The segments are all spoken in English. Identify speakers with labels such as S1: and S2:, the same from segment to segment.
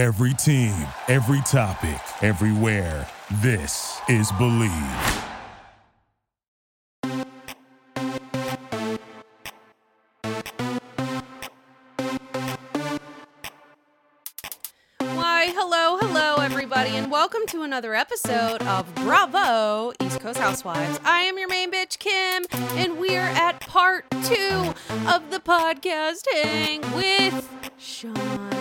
S1: Every team, every topic, everywhere. This is Believe.
S2: Why, hello, hello, everybody, and welcome to another episode of Bravo East Coast Housewives. I am your main bitch, Kim, and we're at part two of the podcast hang with Sean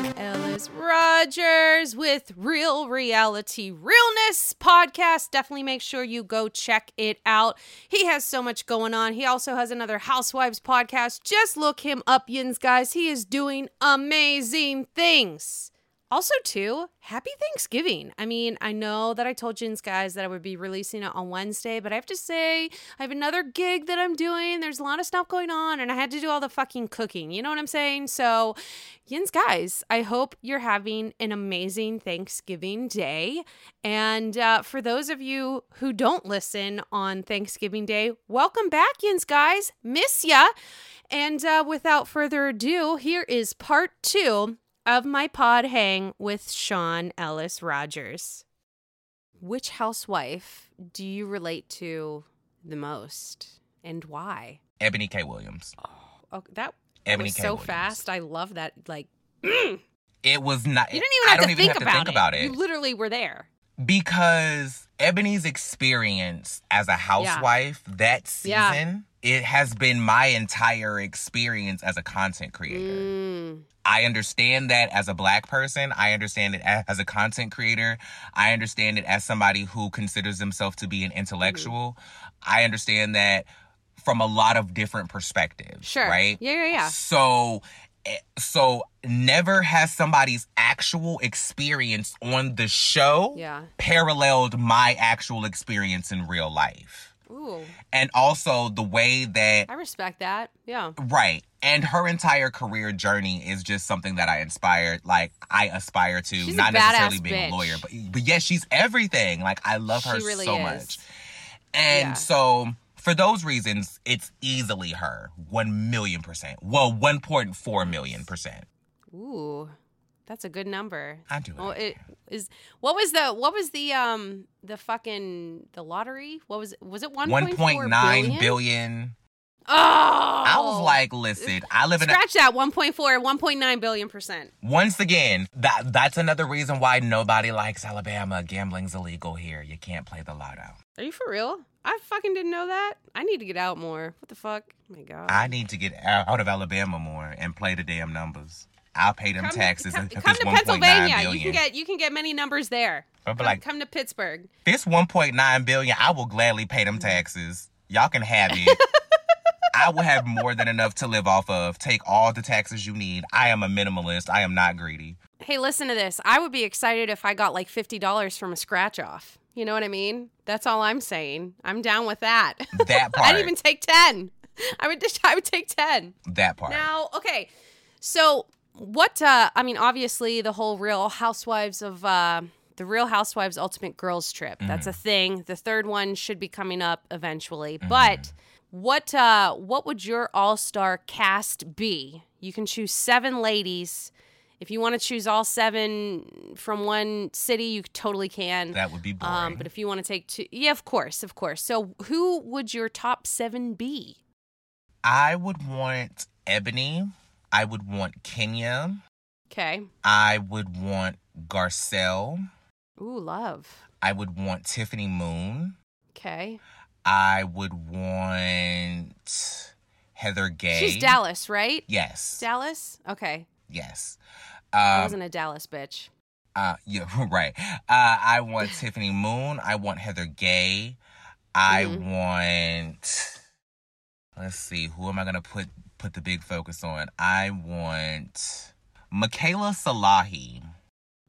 S2: Ellis Rogers with Real Reality Realness podcast. Definitely make sure you go check it out. He has so much going on. He also has another Housewives podcast. Just look him up, yins, guys. He is doing amazing things. Also, too, happy Thanksgiving. I mean, I know that I told Jins guys that I would be releasing it on Wednesday, but I have to say, I have another gig that I'm doing. There's a lot of stuff going on, and I had to do all the fucking cooking. You know what I'm saying? So, Yins guys, I hope you're having an amazing Thanksgiving day. And uh, for those of you who don't listen on Thanksgiving Day, welcome back, Yins guys. Miss ya. And uh, without further ado, here is part two of my pod hang with Sean Ellis Rogers. Which housewife do you relate to the most and why?
S3: Ebony K. Williams.
S2: Oh, that
S3: Ebony
S2: was
S3: K.
S2: so
S3: Williams.
S2: fast. I love that. Like, you
S3: It was not.
S2: You didn't even
S3: I
S2: have
S3: don't
S2: to
S3: even
S2: think,
S3: have to
S2: about,
S3: think
S2: it.
S3: about it
S2: You literally were there.
S3: because Ebony's experience as a housewife that
S2: Yeah.
S3: season, it has been my entire experience as a content creator.
S2: Mm,
S3: I understand that as a black person. I understand it as a content creator. I understand it as somebody who considers themselves to be an intellectual. I understand that from a lot of different perspectives.
S2: sure.
S3: Right?
S2: Yeah, yeah, yeah.
S3: So so never has somebody's actual experience on the show
S2: Yeah.
S3: paralleled my actual experience in real life.
S2: Ooh,
S3: And also the way that
S2: I respect that. Yeah.
S3: Right. And her entire career journey is just something that I inspired, like I aspire to,
S2: She's
S3: not necessarily being
S2: bitch.
S3: a lawyer, but but yes, she's everything. Like I love her
S2: She really
S3: so
S2: is.
S3: much. And
S2: Yeah.
S3: so for those reasons, it's easily her. One million percent. Well, one point four million percent.
S2: Ooh, that's a good number.
S3: I do.
S2: Well, it is. What was the what was the um the fucking the lottery? What was it? Was it one
S3: One point nine billion.
S2: Oh,
S3: I was like, listen, I live in a
S2: scratch that 1.4, 1.9 billion percent.
S3: Once again, that that's another reason why nobody likes Alabama. Gambling's illegal here. You can't play the lotto.
S2: Are you for real? I fucking didn't know that. I need to get out more. What the fuck? Oh my god.
S3: I need to get out of Alabama more and play the damn numbers. I'll pay them
S2: come
S3: taxes.
S2: To, come, to
S3: 1.9
S2: Pennsylvania. You can get you can get many numbers there.
S3: I'll be
S2: Come,
S3: like,
S2: come to Pittsburgh.
S3: this 1.9 billion, I will gladly pay them taxes. Y'all can have it. I will have more than enough to live off of. Take all the taxes you need. I am a minimalist. I am not greedy.
S2: Hey, listen to this. I would be excited if I got like fifty dollars from a scratch off. You know what I mean? That's all I'm saying. I'm down with that.
S3: That part.
S2: I'd even take ten. I would just I would take ten.
S3: that part.
S2: Now, okay. So what uh I mean, obviously the whole real housewives of uh the Real Housewives Ultimate Girls Trip. That's
S3: Mm-hmm.
S2: a thing. The third one should be coming up eventually. But what uh what would your all-star cast be? You can choose 7 ladies. If you want to choose all 7 from one city, you totally can.
S3: that would be boring.
S2: Um, but if you want to take two, yeah, of course, of course. So, who would your top seven be?
S3: I would want Ebony. I would want Kenya.
S2: Okay.
S3: I would want Garcelle.
S2: Ooh, love.
S3: I would want Tiffany Moon.
S2: Okay.
S3: I would want Heather Gay.
S2: She's Dallas, right?
S3: Yes.
S2: Dallas? Okay.
S3: Yes.
S2: I
S3: Um,
S2: wasn't a Dallas bitch.
S3: uh, yeah, right. Uh, I want Tiffany Moon. I want Heather Gay. I
S2: Mhm.
S3: want. Let's see. Who am I gonna put put the big focus on? I want Michaela Salahi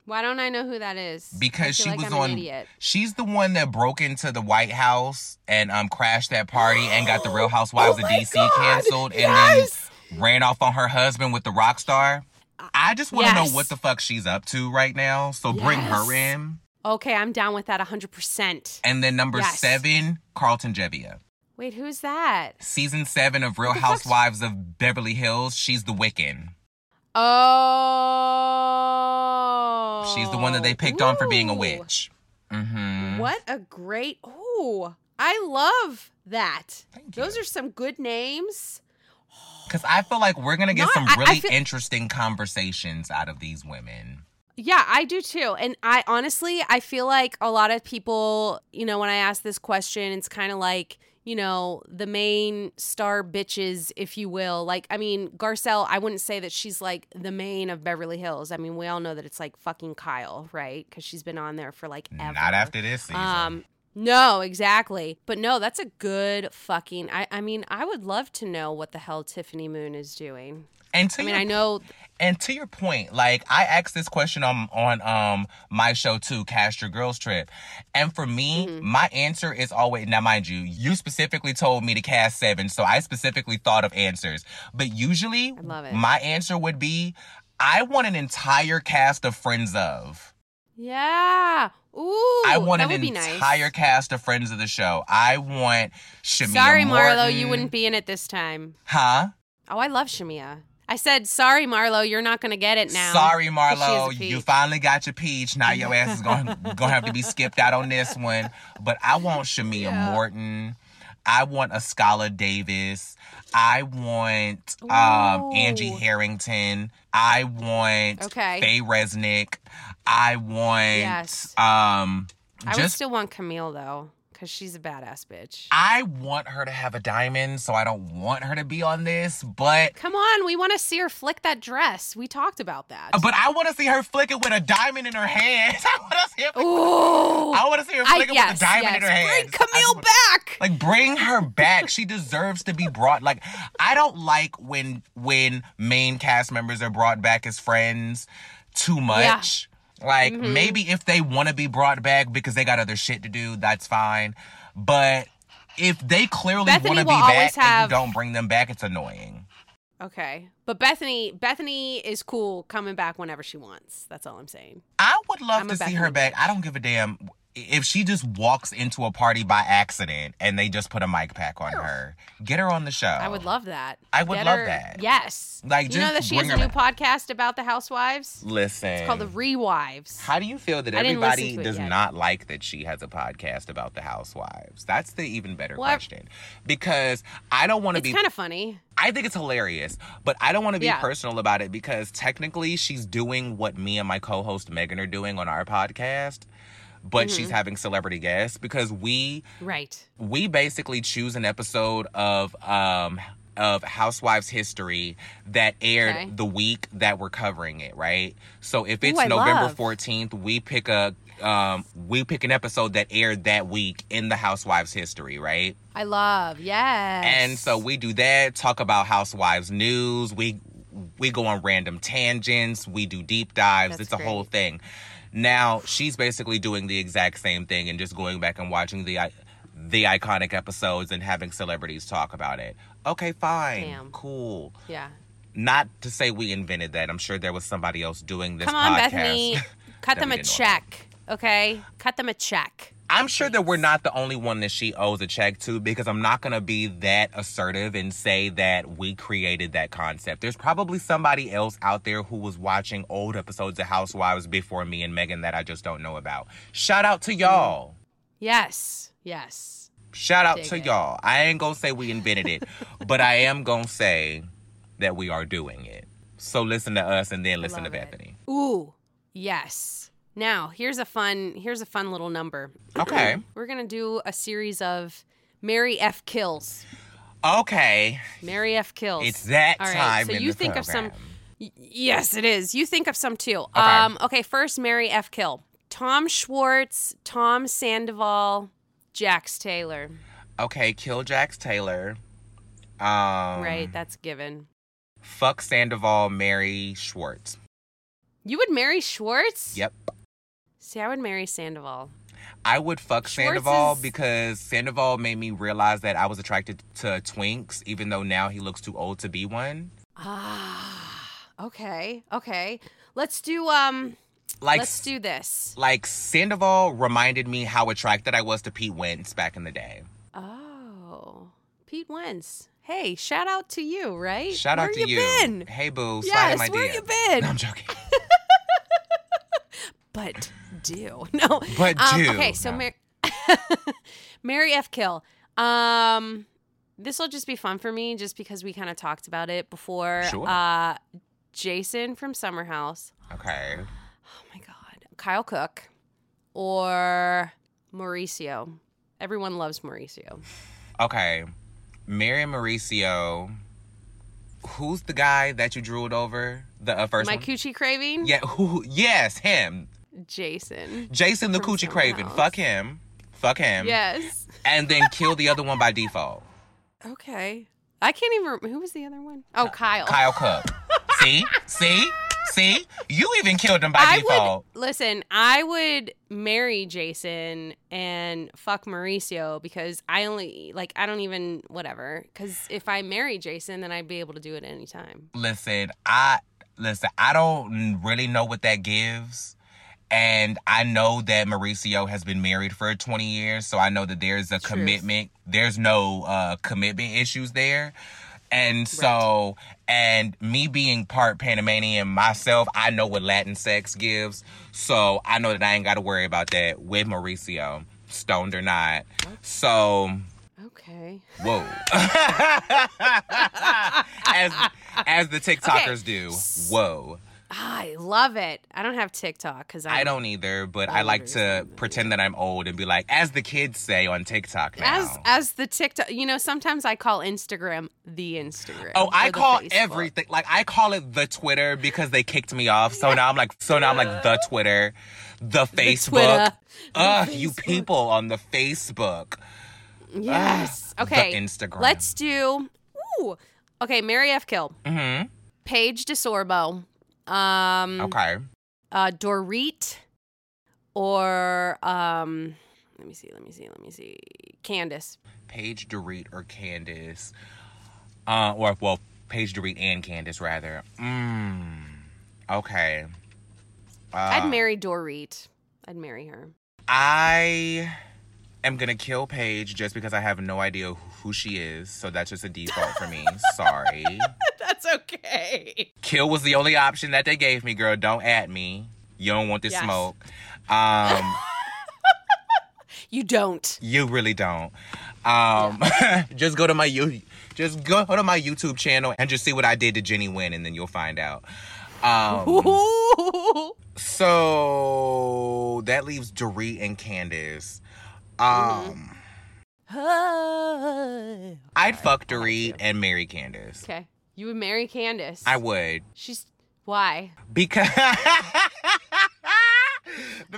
S2: Why don't I know who that is?
S3: because
S2: I
S3: she
S2: like
S3: was
S2: I'm
S3: on. She's the one that broke into the White House and um crashed that party and got the Real Housewives
S2: Oh
S3: of DC
S2: God,
S3: canceled and
S2: yes!
S3: then ran off on her husband with the rock star. I just want to
S2: Yes.
S3: know what the fuck she's up to right now. So bring her in.
S2: Okay, I'm down with that 100%.
S3: And then number
S2: Yes.
S3: seven, Carlton Gebbia.
S2: Wait, who's that?
S3: Season seven of Real Housewives of Beverly Hills. She's the Wiccan.
S2: Oh.
S3: She's the one that they picked on for being a witch. Mm-hmm.
S2: What a great. Oh, I love that.
S3: Thank
S2: Those
S3: you.
S2: are some good names.
S3: Because I feel like we're gonna get
S2: Not-
S3: some
S2: I- I
S3: really
S2: feel-
S3: interesting conversations out of these women.
S2: Yeah, I do too. And I honestly, I feel like a lot of people, you know, when I ask this question, it's kind of like, you know, the main star bitches, if you will. Like, I mean, Garcelle, I wouldn't say that she's like the main of Beverly Hills. I mean, we all know that it's like fucking Kyle, right? Because she's been on there for like ever.
S3: Not after this season.
S2: Um, no, exactly. But no, that's a good fucking. I, I mean, I would love to know what the hell Tiffany Moon is doing.
S3: and to
S2: I mean,
S3: your
S2: I know.
S3: And to your point, like I asked this question on on um my show too, Cast Your Girls Trip, and for me,
S2: Mm-hmm.
S3: my answer is always now. Mind you, you specifically told me to cast seven, so I specifically thought of answers. But usually,
S2: love it.
S3: my answer would be, I want an entire cast of Friends of.
S2: Yeah. Ooh.
S3: I want an entire
S2: nice.
S3: cast of Friends of the show. I want Shamea
S2: Sorry, Marlo, you wouldn't be in it this time.
S3: Huh?
S2: Oh, I love Shamea. I said, sorry, Marlo, you're not going to get it now.
S3: Sorry, Marlo. You finally got your peach. Now your ass is going gonna have to be skipped out on this one. But I want Shamea
S2: Yeah.
S3: Morton. I want Askale Davis. I want um, Angie Harrington. I want
S2: Okay.
S3: Faye Resnick. I want
S2: Yes.
S3: um
S2: I would still want Camille, though, because she's a badass bitch.
S3: I want her to have a diamond, so I don't want her to be on this, but
S2: Come on, we want to see her flick that dress. We talked about that.
S3: but I want to see her flick it with a diamond in her hand. I want to see her flick
S2: Ooh.
S3: I want to see her
S2: I,
S3: it
S2: yes,
S3: with a diamond
S2: yes.
S3: in her hand.
S2: Bring Camille back.
S3: Like bring her back. She deserves to be brought. Like I don't like when when main cast members are brought back as friends too much. Like
S2: Mm-hmm.
S3: maybe if they want to be brought back because they got other shit to do, that's fine. But if they clearly want to be back and you don't bring them back, it's annoying.
S2: Okay. But Bethany, Bethany is cool coming back whenever she wants. That's all I'm saying.
S3: I would love
S2: I'm
S3: to see her back. I don't give a damn if she just walks into a party by accident and they just put a mic pack on her. Get her on the show.
S2: I would love that.
S3: I would
S2: Get
S3: love
S2: her-
S3: that.
S2: Yes.
S3: Like,
S2: you know
S3: just
S2: that she has
S3: bring
S2: a
S3: her
S2: new
S3: back.
S2: podcast about the housewives.
S3: Listen.
S2: It's called the Rewives.
S3: How do you feel that
S2: I didn't listen
S3: everybody
S2: to it
S3: does
S2: yet.
S3: not like that she has a podcast about the housewives? That's the even better
S2: Well,
S3: question. Because I don't want to
S2: It's
S3: be
S2: kind of funny.
S3: I think it's hilarious, but I don't want to be
S2: Yeah.
S3: personal about it because technically she's doing what me and my co-host Megan are doing on our podcast, but
S2: Mm-hmm.
S3: she's having celebrity guests because we
S2: Right.
S3: we basically choose an episode of um of Housewives history that aired
S2: Okay.
S3: the week that we're covering it, right? So if it's
S2: I
S3: November
S2: love.
S3: 14th, we pick a um we pick an episode that aired that week in the Housewives history, right?
S2: I love. Yes.
S3: And so we do that, talk about Housewives news, we we go on random tangents, we do deep dives,
S2: That's
S3: it's a
S2: great.
S3: whole thing. Now, she's basically doing the exact same thing and just going back and watching the the iconic episodes and having celebrities talk about it. Okay, fine.
S2: Damn.
S3: Cool.
S2: Yeah.
S3: Not to say we invented that. I'm sure there was somebody else doing this
S2: Come on,
S3: podcast.
S2: Bethany. Cut them a
S3: know
S2: check. Okay. Cut them a check.
S3: I'm sure that we're not the only one that she owes a check to because I'm not going to be that assertive and say that we created that concept. There's probably somebody else out there who was watching old episodes of Housewives before me and Megan that I just don't know about. Shout out to mm-hmm. y'all.
S2: Yes. Yes.
S3: Shout out
S2: Dig
S3: to
S2: it.
S3: y'all. I ain't going to say we invented it, but I am going to say that we are doing it. So listen to us and then listen to
S2: it.
S3: Bethany.
S2: Ooh. Yes. Now, here's a fun here's a fun little number.
S3: Okay.
S2: We're going to do a series of Mary F kills.
S3: Okay.
S2: Mary F kills.
S3: It's that
S2: All right,
S3: time
S2: So you think of some. Y- Yes, it is. You think of some too. Um, okay, first Mary F. Kill. Tom Schwartz, Tom Sandoval, Jax Taylor.
S3: Okay, kill Jax Taylor. Um,
S2: right, that's given.
S3: Fuck Sandoval, marry Schwartz.
S2: You would marry Schwartz?
S3: Yep.
S2: See, I would marry Sandoval.
S3: I would fuck
S2: Schwartz
S3: Sandoval
S2: is-
S3: because Sandoval made me realize that I was attracted to twinks, even though now he looks too old to be one.
S2: Ah, okay, okay. Let's do um.
S3: Like,
S2: let's do this.
S3: like Sandoval reminded me how attracted I was to Pete Wentz back in the day.
S2: Oh, Pete Wentz. Hey, shout out to you, right?
S3: Shout
S2: where
S3: out to
S2: you.
S3: you.
S2: Been?
S3: Hey boo,
S2: Yes,
S3: my
S2: where
S3: DM.
S2: you been?
S3: No, I'm joking.
S2: but do no.
S3: But
S2: Um,
S3: do.
S2: Okay, so
S3: No.
S2: Mary, Mary F. Kill. Um, this will just be fun for me, just because we kind of talked about it before.
S3: Sure.
S2: Uh, Jason from Summer House.
S3: Okay.
S2: Oh my God, Kyle Cooke, or Mauricio. Everyone loves Mauricio.
S3: Okay. Mary and Mauricio. Who's the guy that you drooled over? The uh, first
S2: My
S3: one?
S2: coochie craving.
S3: Yeah, who yes, him.
S2: Jason.
S3: Jason the Coochie Craven.
S2: House.
S3: Fuck him. Fuck him.
S2: Yes.
S3: And then kill the other one by default.
S2: Okay. I can't even. Who was the other one? Oh, Kyle.
S3: Kyle Cooke. See? See? See? You even killed him by
S2: I
S3: default.
S2: would listen. I would marry Jason and fuck Mauricio because I only like I don't even whatever. Because if I marry Jason, then I'd be able to do it anytime.
S3: Listen, I listen, I don't really know what that gives. And I know that Mauricio has been married for 20 years, so I know that there's a
S2: Truth.
S3: commitment. There's no uh, commitment issues there. And so, and me being part Panamanian myself, I know what Latin sex gives. So I know that I ain't got to worry about that with Mauricio, stoned or not. So,
S2: Okay.
S3: whoa. as, as the TikTokers do, whoa.
S2: I love it. I don't have TikTok because
S3: I don't either, but I like to pretend that I'm old and be like, as the kids say on TikTok now.
S2: As as the TikTok, you know, sometimes I call Instagram the Instagram.
S3: Oh, I call
S2: Facebook.
S3: everything like I call it the Twitter because they kicked me off. So now I'm like, so now I'm like the Twitter, the Facebook. Ugh, you people on the Facebook.
S2: Yes.
S3: the
S2: Okay.
S3: Instagram.
S2: Let's do. Ooh. Okay. Mary F. Kill.
S3: Mm-hmm.
S2: Paige DeSorbo. Um.
S3: Okay.
S2: Uh, Dorit. Or um. Let me see. Let me see. Let me see. Candace.
S3: Paige Dorit or Candace. Uh, or well, Paige Dorit and Candace rather. Mm. Okay. Uh,
S2: I'd marry Dorit. I'd marry her.
S3: I am gonna kill Paige just because I have no idea who she is, so that's just a default for me. Sorry.
S2: That's okay.
S3: Kill was the only option that they gave me, girl. Don't at me. You don't want this
S2: Yes.
S3: smoke. Um,
S2: You don't.
S3: you really don't. Um, just go to my you, just go to my YouTube channel and just see what I did to Jennie Nguyen, and then you'll find out. Um, so that leaves Dorit and Candace. Um, I'd fuck Dorit and marry Candace.
S2: Okay. You would marry Candace.
S3: I would
S2: She's why?
S3: because the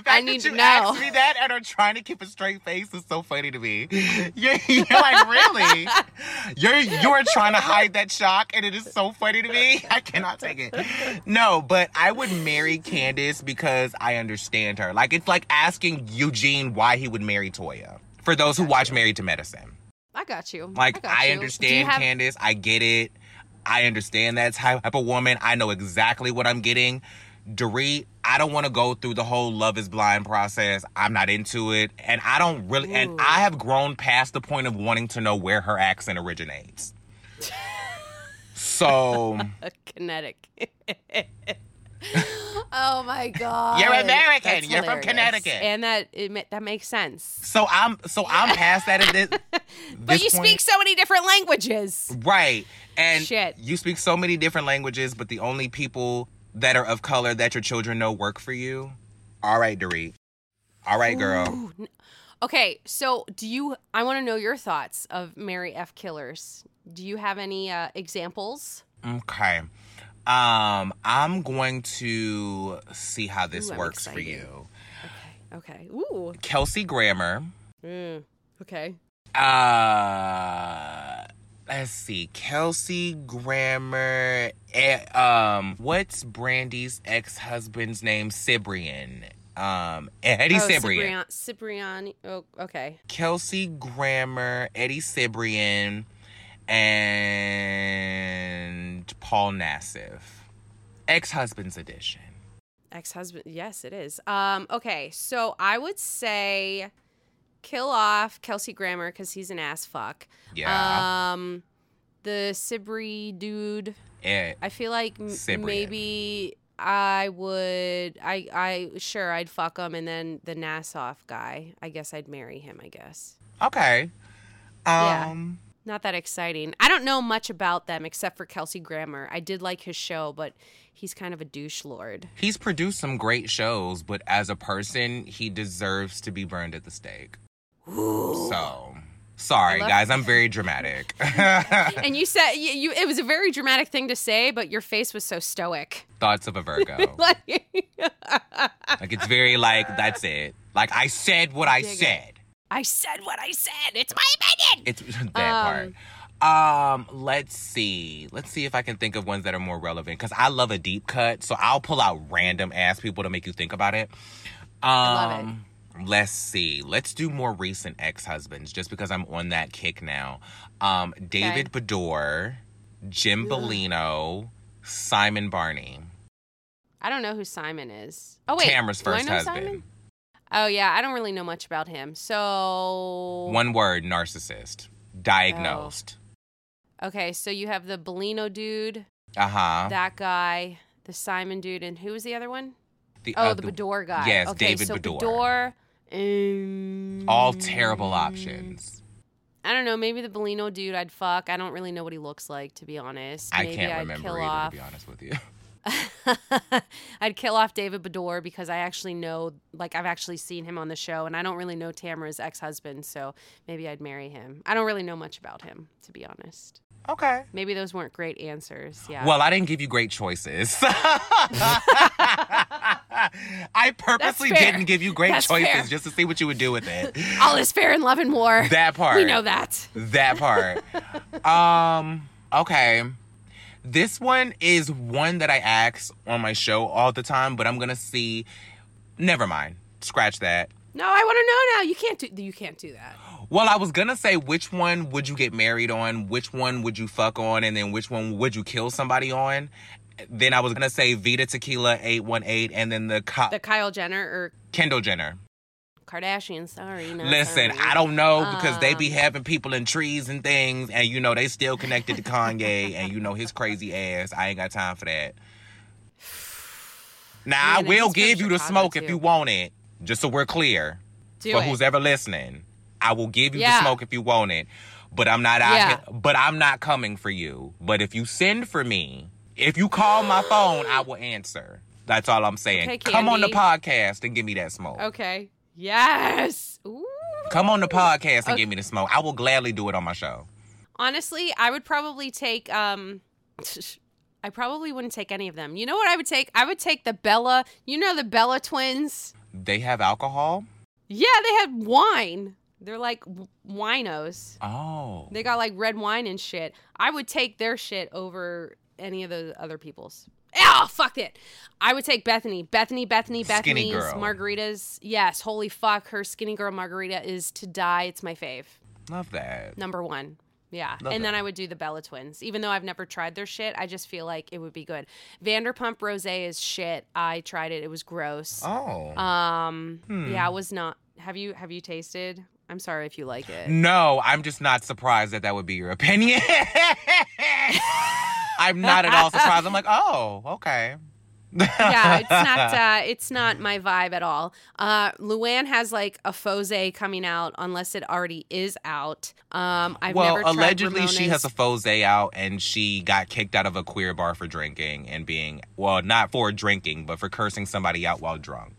S3: fact
S2: I need
S3: that you
S2: to know.
S3: asked me that and are trying to keep a straight face is so funny to me. You're, you're like really, you're you're trying to hide that shock, and it is so funny to me. I cannot take it. No, but I would marry Candace because I understand her. Like it's like asking Eugene why he would marry Toya. For those who watch Married to Medicine.
S2: I got you.
S3: Like I,
S2: you. Do you
S3: understand
S2: have-
S3: Candace. I get it. I understand that type of woman. I know exactly what I'm getting. Dorit, I don't want to go through the whole love is blind process. I'm not into it. And I don't really and I have grown past the point of wanting to know where her accent originates. so
S2: Kinetic. oh my god.
S3: You're American.
S2: That's
S3: You're from. Connecticut.
S2: And that it, that makes sense.
S3: so I'm so I'm past that at this,
S2: But you speak so many different languages.
S3: Right. And
S2: Shit.
S3: you speak so many different languages, but the only people that are of color that your children know work for you. All right, Dorit. All right, girl.
S2: Ooh, Okay, so do you I want to know your thoughts of Mary F killers. Do you have any uh, examples?
S3: Okay. Um, I'm going to see how this
S2: Ooh,
S3: works for you.
S2: Okay. Okay. Ooh.
S3: Kelsey Grammer.
S2: Mm, okay.
S3: Uh let's see. Kelsey Grammer. eh, um, what's Brandy's ex-husband's name? Cyprian. Um, Eddie
S2: oh,
S3: Cyprian.
S2: Ciprian. Cipriani. Oh, okay.
S3: Kelsey Grammer, Eddie Cibrian, and Paul Nassif. Ex Husband's Edition.
S2: Ex-husband. Yes, it is. Um. Okay. So I would say kill off Kelsey Grammer because he's an ass fuck.
S3: Yeah.
S2: Um. The Sibri dude.
S3: Eh,
S2: I feel like m- maybe I would. I. I sure I'd fuck him, and then the Nassau guy. I guess I'd marry him. I guess.
S3: Okay.
S2: Yeah. Not that exciting. I don't know much about them except for Kelsey Grammer. I did like his show, but he's kind of a douche lord.
S3: he's produced some great shows, but as a person, he deserves to be burned at the stake. So, sorry
S2: love-
S3: guys, I'm very dramatic.
S2: and you said you, you. It was a very dramatic thing to say, but your face was so stoic.
S3: Thoughts of a Virgo.
S2: Like,
S3: like it's very like that's it. Like I said what I
S2: dig it. I said what I said. It's my opinion.
S3: It's that
S2: Um,
S3: part. Um, let's see. Let's see if I can think of ones that are more relevant because I love a deep cut. So I'll pull out random ass people to make you think about it. Um,
S2: love it.
S3: Let's see. Let's do more recent ex husbands just because I'm on that kick now. Um, David Beador, Jim Bellino, Simon Barney,
S2: I don't know who Simon is. Oh wait,
S3: Tamara's first husband.
S2: Simon? Oh yeah, I don't really know much about him. So
S3: One word, narcissist. Diagnosed.
S2: okay, so you have the Bellino dude,
S3: Uh huh.
S2: that guy, the Simon dude, and who was the other one?
S3: The
S2: Oh,
S3: uh,
S2: the Beador guy.
S3: yes,
S2: okay,
S3: David
S2: so
S3: Beador.
S2: Beador. um,
S3: All terrible options.
S2: I don't know. Maybe the Bellino dude I'd fuck. I don't really know what he looks like, to be honest.
S3: I
S2: Maybe
S3: can't
S2: I'd
S3: remember
S2: kill
S3: either,
S2: off.
S3: to be honest with you.
S2: I'd kill off David Beador because I actually know, like, I've actually seen him on the show, and I don't really know Tamara's ex husband, so maybe I'd marry him. I don't really know much about him, to be honest.
S3: Okay.
S2: Maybe those weren't great answers. Yeah.
S3: Well, I didn't give you great choices. I purposely didn't give you great
S2: That's
S3: choices
S2: fair.
S3: just to see what you would do with it.
S2: all is fair in love and war.
S3: That part.
S2: We know that.
S3: That part. um, okay. This one is one that I ask on my show all the time, but I'm gonna see. Never mind. Scratch that.
S2: No, I want to know now. You can't do. You can't do that.
S3: Well, I was gonna say which one would you get married on, which one would you fuck on, and then which one would you kill somebody on. Then I was gonna say Vita Tequila eight one eight, and then the, co-
S2: The Kyle Jenner or
S3: Kendall Jenner.
S2: Kardashian. Sorry.
S3: Listen,
S2: sorry.
S3: I don't know because they be
S2: Um,
S3: having people in trees and things, and you know they still connected to Kanye, and you know his crazy ass. I ain't got time for that. Now
S2: Man,
S3: I will give you the smoke if you want it, just so we're clear
S2: Do
S3: for
S2: it.
S3: who's ever listening. I will give you
S2: Yeah.
S3: the smoke if you want it, but I'm not out
S2: Yeah.
S3: here. But I'm not coming for you. But if you send for me, if you call my phone, I will answer. That's all I'm saying.
S2: Okay,
S3: Come on the podcast and give me that smoke.
S2: Okay. Yes. Ooh.
S3: Come on the podcast and
S2: Okay.
S3: give me the smoke. I will gladly do it on my show.
S2: Honestly, I would probably take um I probably wouldn't take any of them. You know what I would take? I would take the Bella, you know the Bella twins?
S3: They have alcohol?
S2: Yeah, they had wine. They're like winos.
S3: Oh.
S2: They got like red wine and shit. I would take their shit over any of the other people's. Oh, fuck it. I would take Bethany. Bethany, Bethany, Bethany's margaritas. Yes, holy fuck. Her skinny girl margarita is to die. It's my fave.
S3: Love that.
S2: Number one. Yeah.
S3: Love
S2: and then. I would do the Bella twins. Even though I've never tried their shit, I just feel like it would be good. Vanderpump Rose is shit. I tried it. It was gross.
S3: Oh.
S2: Um
S3: Hmm.
S2: yeah, it was not have you have you tasted? I'm sorry if you like it.
S3: no, I'm just not surprised that that would be your opinion. I'm not at all surprised. I'm like, oh, okay.
S2: yeah, it's not uh, it's not my vibe at all. Uh, Luann has like a Fose coming out, unless it already is out. Um, I've
S3: well,
S2: never tried Well,
S3: allegedly she has a fose out and she got kicked out of a queer bar for drinking and being well, not for drinking, but for cursing somebody out while drunk.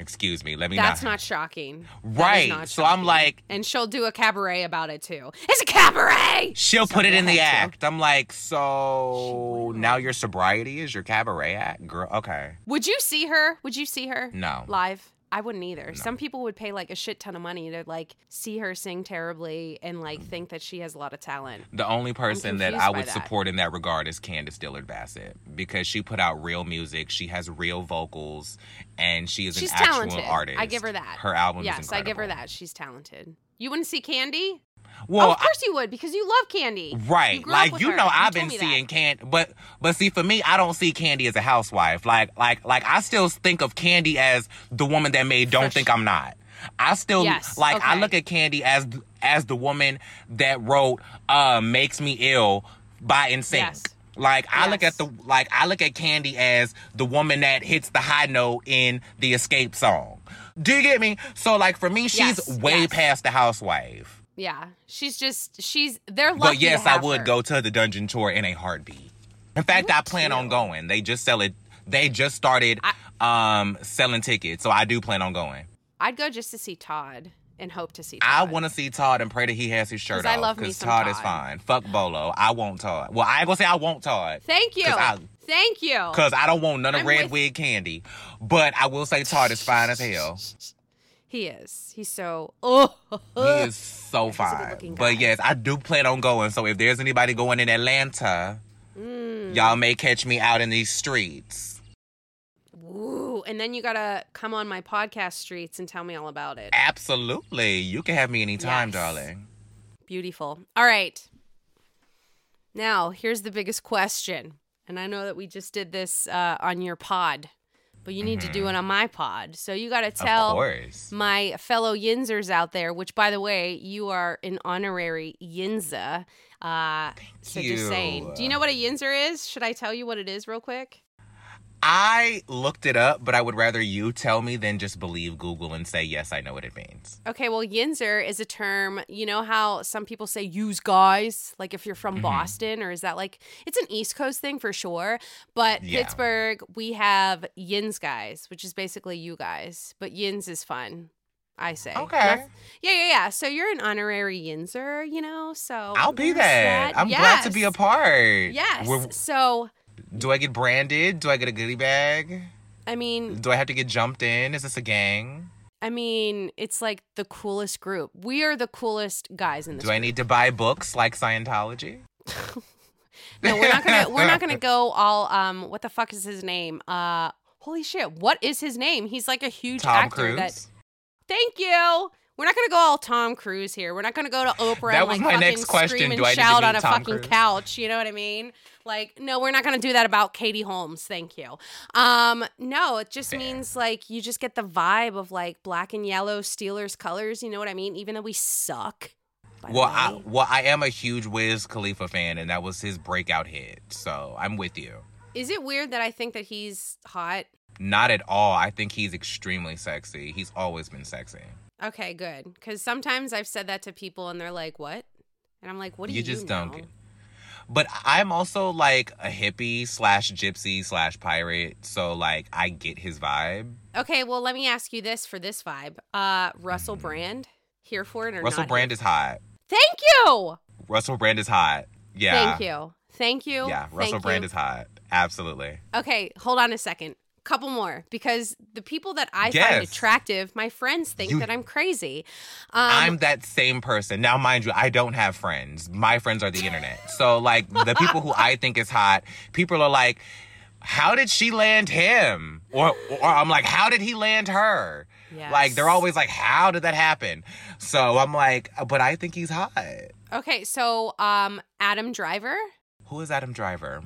S3: Excuse me. Let me
S2: That's
S3: not.
S2: not shocking. That is
S3: Right.
S2: not
S3: So I'm like-
S2: and she'll do a cabaret about it too. It's a cabaret.
S3: She'll put it in the
S2: had to.
S3: act. I'm like, so now your sobriety is your cabaret act, girl. Okay,
S2: Would you see her? Would you see her
S3: no,
S2: live? I wouldn't either. Some people would pay like a shit ton of money to like see her sing terribly and like think that she has a lot of talent.
S3: the only person that I would
S2: that.
S3: support in that regard is Candace Dillard Bassett because she put out real music. She has real vocals, and she is
S2: She's
S3: an actual
S2: talented.
S3: artist.
S2: I give her that.
S3: Her album
S2: yes, I give her that. She's talented. You wouldn't see Kandi?
S3: Well,
S2: oh, of course you would because you love Kandi.
S3: Right.
S2: You
S3: like you know I've been seeing. Kandi but but see for me I don't see Kandi as a housewife. Like like like I still think of Kandi as the woman that made Don't Think. I'm Not. I still
S2: Yes,
S3: like I look at Kandi as as the woman that wrote uh Makes Me Ill by NSYNC.
S2: Yes.
S3: Like I look at the like I look at Kandi as the woman that hits the high note in the Xscape song. Do you get me? So like for me, she's
S2: Yes,
S3: way
S2: yes.
S3: past the housewife.
S2: Yeah, she's just she's they're lucky.
S3: But yes, I would
S2: her.
S3: go to the dungeon tour in a heartbeat. In fact, I
S2: would
S3: plan on going. They just sell it. They just started um selling tickets, so I do plan on going.
S2: I'd go just to see Todd and hope to see.
S3: I want to see Todd and pray that he has his shirt
S2: 'Cause I
S3: off
S2: love me
S3: because
S2: some
S3: Todd, is fine. Fuck Bolo. I want Todd. Well, I ain't gonna say I want Todd
S2: Thank you.
S3: I-
S2: Thank you.
S3: because I don't want none of
S2: I'm
S3: red
S2: with-
S3: wig Kandi. But I will say Todd is fine as hell.
S2: He is. He's so. Oh.
S3: He is so
S2: a
S3: fine. But yes, I do plan on going. So if there's anybody going in Atlanta,
S2: Mm.
S3: y'all may catch me out in these streets.
S2: Ooh, and then you gotta come on my podcast streets and tell me all about it.
S3: Absolutely. You can have me anytime,
S2: Yes.
S3: darling.
S2: Beautiful. All right. Now, here's the biggest question. And I know that we just did this uh, on your pod, but you need to do it on my pod. So you got to tell my fellow Yinzers out there, which, by the way, you are an honorary Yinza. Uh, so just saying. Do you
S3: you.
S2: know what a Yinzer is? Should I tell you what it is real quick?
S3: I looked it up, but I would rather you tell me than just believe Google and say, yes, I know what it means.
S2: Okay, well, Yinzer is a term. You know how some people say use guys, like if you're from
S3: Mhm.
S2: Boston, or is that like it's an East Coast thing for sure? But
S3: Yeah.
S2: Pittsburgh, we have Yins guys, which is basically you guys, but Yins is fun. I say.
S3: Okay.
S2: Yeah, yeah, yeah. So you're an honorary Yinzer, you know. So
S3: I'll be that. I'm glad to be a part.
S2: Yes.
S3: We're-
S2: so
S3: do I get branded? Do I get a goodie bag?
S2: I mean,
S3: Do I have to get jumped in? Is this a gang?
S2: I mean, it's like the coolest group. We are the coolest guys in this.
S3: Do I need to buy books like Scientology?
S2: No, we're not gonna we're not gonna go all um what the fuck is his name? Uh holy shit, what is his name? He's like a huge
S3: Tom
S2: actor
S3: Cruise?
S2: that Thank you. We're not gonna go all Tom Cruise here. We're not gonna go to Oprah
S3: That
S2: and like
S3: my
S2: fucking
S3: next question. Do I
S2: shout on a
S3: Tom
S2: fucking
S3: Cruise?
S2: couch. You know what I mean? Like, no, we're not gonna do that about Katie Holmes. Thank you. Um, no, it just
S3: Fair.
S2: means like you just get the vibe of like black and yellow Steelers colors. You know what I mean? Even though we suck.
S3: Well, I, well, I am a huge Wiz Khalifa fan, and that was his breakout hit. So I'm with you.
S2: is it weird that I think that he's hot?
S3: Not at all. I think he's extremely sexy. He's always been sexy.
S2: Okay, good. Because sometimes I've said that to people and they're like, "What?" And I'm like, "What do you,
S3: You just
S2: know?
S3: don't get. But I'm also like a hippie slash gypsy slash pirate, so like I get his vibe.
S2: Okay, well, let me ask you this for this vibe. Uh, Russell Brand, here for it or.
S3: Russell? Brand
S2: here?
S3: is hot.
S2: Thank you.
S3: Russell Brand is hot. Yeah.
S2: Thank you. Thank you.
S3: Yeah,
S2: Thank
S3: Russell Brand
S2: you.
S3: is hot. Absolutely.
S2: Okay, hold on a second. Couple more because the people that I find attractive, my friends think
S3: You-
S2: that I'm crazy. Um,
S3: I'm that same person. Now, mind you, I don't have friends. My friends are the internet. So, like, the people who I think is hot, people are like, how did she land him? Or, or I'm like, how did he land her? Like, they're always like, how did that happen? So I'm like, but I think he's hot.
S2: okay. So, um, Adam Driver.
S3: Who is Adam Driver?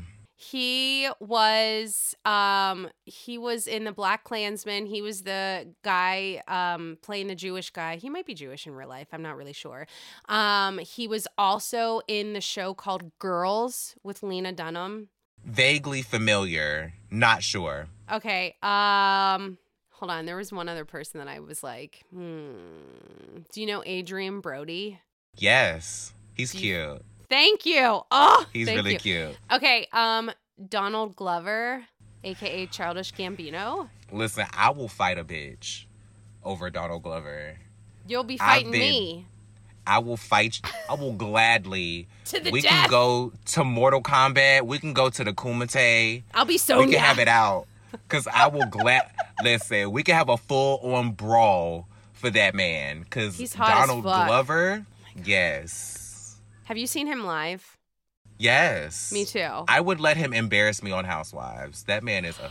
S2: He was um he was in the Black Klansman. He was the guy um playing the Jewish guy. He might be Jewish in real life. I'm not really sure. Um he was also in the show called Girls with Lena Dunham.
S3: Vaguely familiar. Not sure.
S2: Okay. Um hold on. There was one other person that I was like, hmm. Do you know Adrien Brody?
S3: Yes. He's
S2: Do you-
S3: cute.
S2: Thank you. Oh,
S3: He's
S2: thank
S3: really
S2: you.
S3: cute.
S2: Okay, um Donald Glover, aka Childish Gambino.
S3: Listen, I will fight a bitch over Donald Glover.
S2: You'll be fighting
S3: been-
S2: me
S3: I will fight. I will gladly.
S2: to the
S3: we
S2: death.
S3: can go to Mortal Kombat. We can go to the Kumite.
S2: I'll be
S3: so.
S2: we
S3: can have it out. Cause I will glad. listen, we can have a full on brawl for that man. Cause
S2: He's hot as
S3: Donald
S2: fuck. Oh
S3: Glover. Yes.
S2: Have you seen him live?
S3: Yes.
S2: Me too.
S3: I would let him embarrass me on Housewives. That man is a